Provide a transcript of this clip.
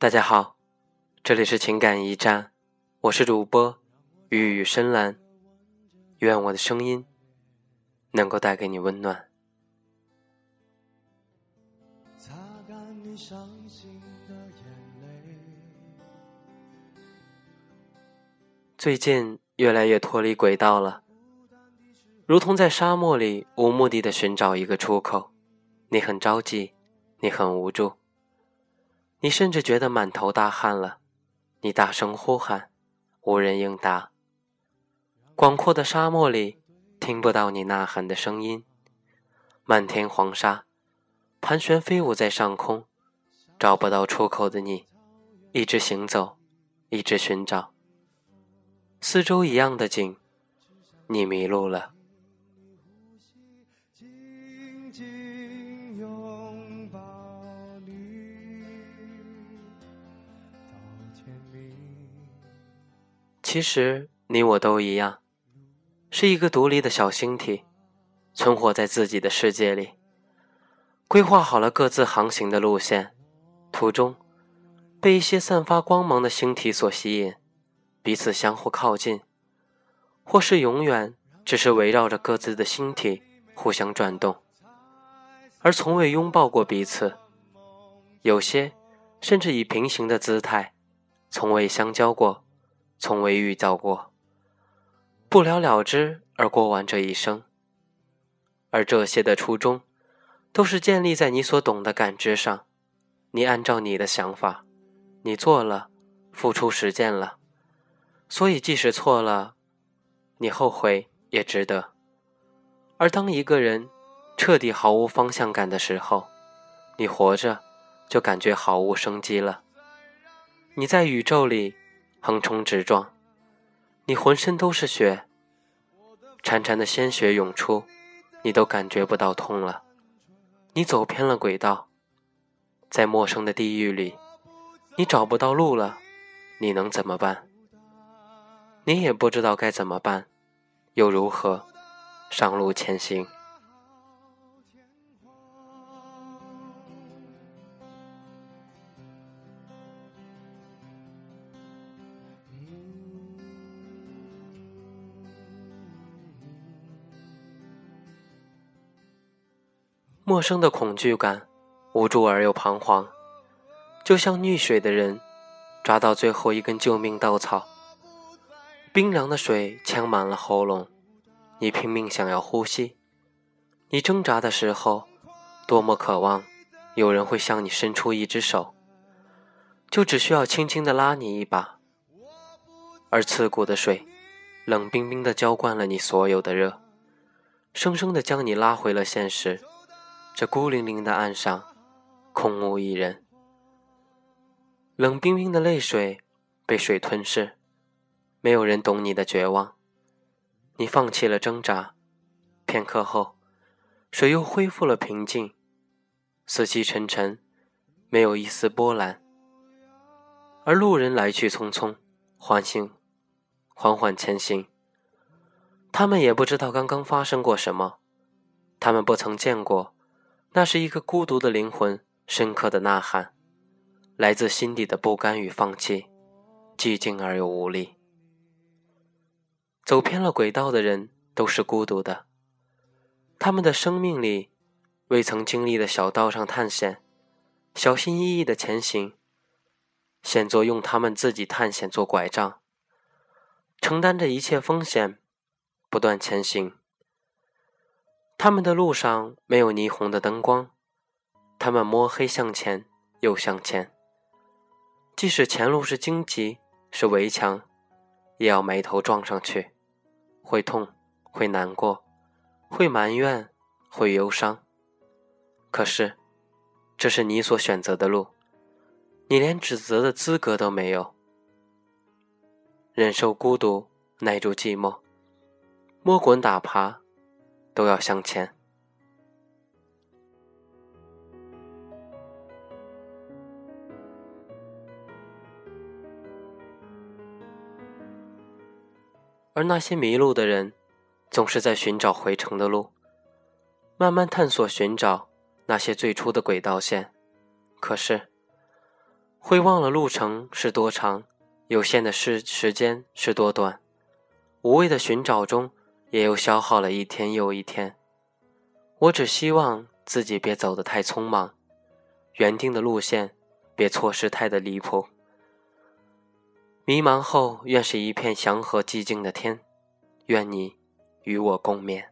大家好，这里是情感驿站，我是主播玉雨深蓝，愿我的声音能够带给你温暖。擦干你伤心的眼泪最近越来越脱离轨道了，如同在沙漠里无目的的寻找一个出口，你很着急，你很无助。你甚至觉得满头大汗了，你大声呼喊，无人应答。广阔的沙漠里，听不到你呐喊的声音。漫天黄沙，盘旋飞舞在上空，找不到出口的你，一直行走，一直寻找。四周一样的景，你迷路了。其实你我都一样，是一个独立的小星体，存活在自己的世界里，规划好了各自航行的路线，途中被一些散发光芒的星体所吸引，彼此相互靠近，或是永远只是围绕着各自的星体互相转动，而从未拥抱过彼此。有些甚至以平行的姿态，从未相交过。从未遇到过，不了了之而过完这一生。而这些的初衷，都是建立在你所懂的感知上。你按照你的想法，你做了，付出实践了，所以即使错了，你后悔也值得。而当一个人彻底毫无方向感的时候，你活着就感觉毫无生机了。你在宇宙里。横冲直撞，你浑身都是血，潺潺的鲜血涌出，你都感觉不到痛了。你走偏了轨道，在陌生的地狱里，你找不到路了，你能怎么办？你也不知道该怎么办，又如何上路前行？陌生的恐惧感，无助而又彷徨，就像溺水的人抓到最后一根救命稻草。冰凉的水呛满了喉咙，你拼命想要呼吸。你挣扎的时候，多么渴望有人会向你伸出一只手，就只需要轻轻的拉你一把。而刺骨的水，冷冰冰的浇灌了你所有的热，生生的将你拉回了现实。这孤零零的岸上，空无一人。冷冰冰的泪水被水吞噬，没有人懂你的绝望。你放弃了挣扎，片刻后，水又恢复了平静，死气沉沉，没有一丝波澜。而路人来去匆匆，缓行，缓缓前行。他们也不知道刚刚发生过什么，他们不曾见过。那是一个孤独的灵魂，深刻的呐喊，来自心底的不甘与放弃，寂静而又无力。走偏了轨道的人都是孤独的，他们的生命里未曾经历的小道上探险，小心翼翼的前行，险作用他们自己探险做拐杖，承担着一切风险，不断前行。他们的路上没有霓虹的灯光，他们摸黑向前又向前。即使前路是荆棘，是围墙，也要埋头撞上去。会痛，会难过，会埋怨，会忧伤。可是，这是你所选择的路，你连指责的资格都没有。忍受孤独，耐住寂寞，摸滚打爬。都要向前，而那些迷路的人，总是在寻找回程的路，慢慢探索寻找那些最初的轨道线。可是，会忘了路程是多长，有限的时时间是多短。无谓的寻找中，也又消耗了一天又一天。我只希望自己别走得太匆忙，原定的路线别错失太的离谱。迷茫后，愿是一片祥和寂静的天，愿你与我共勉。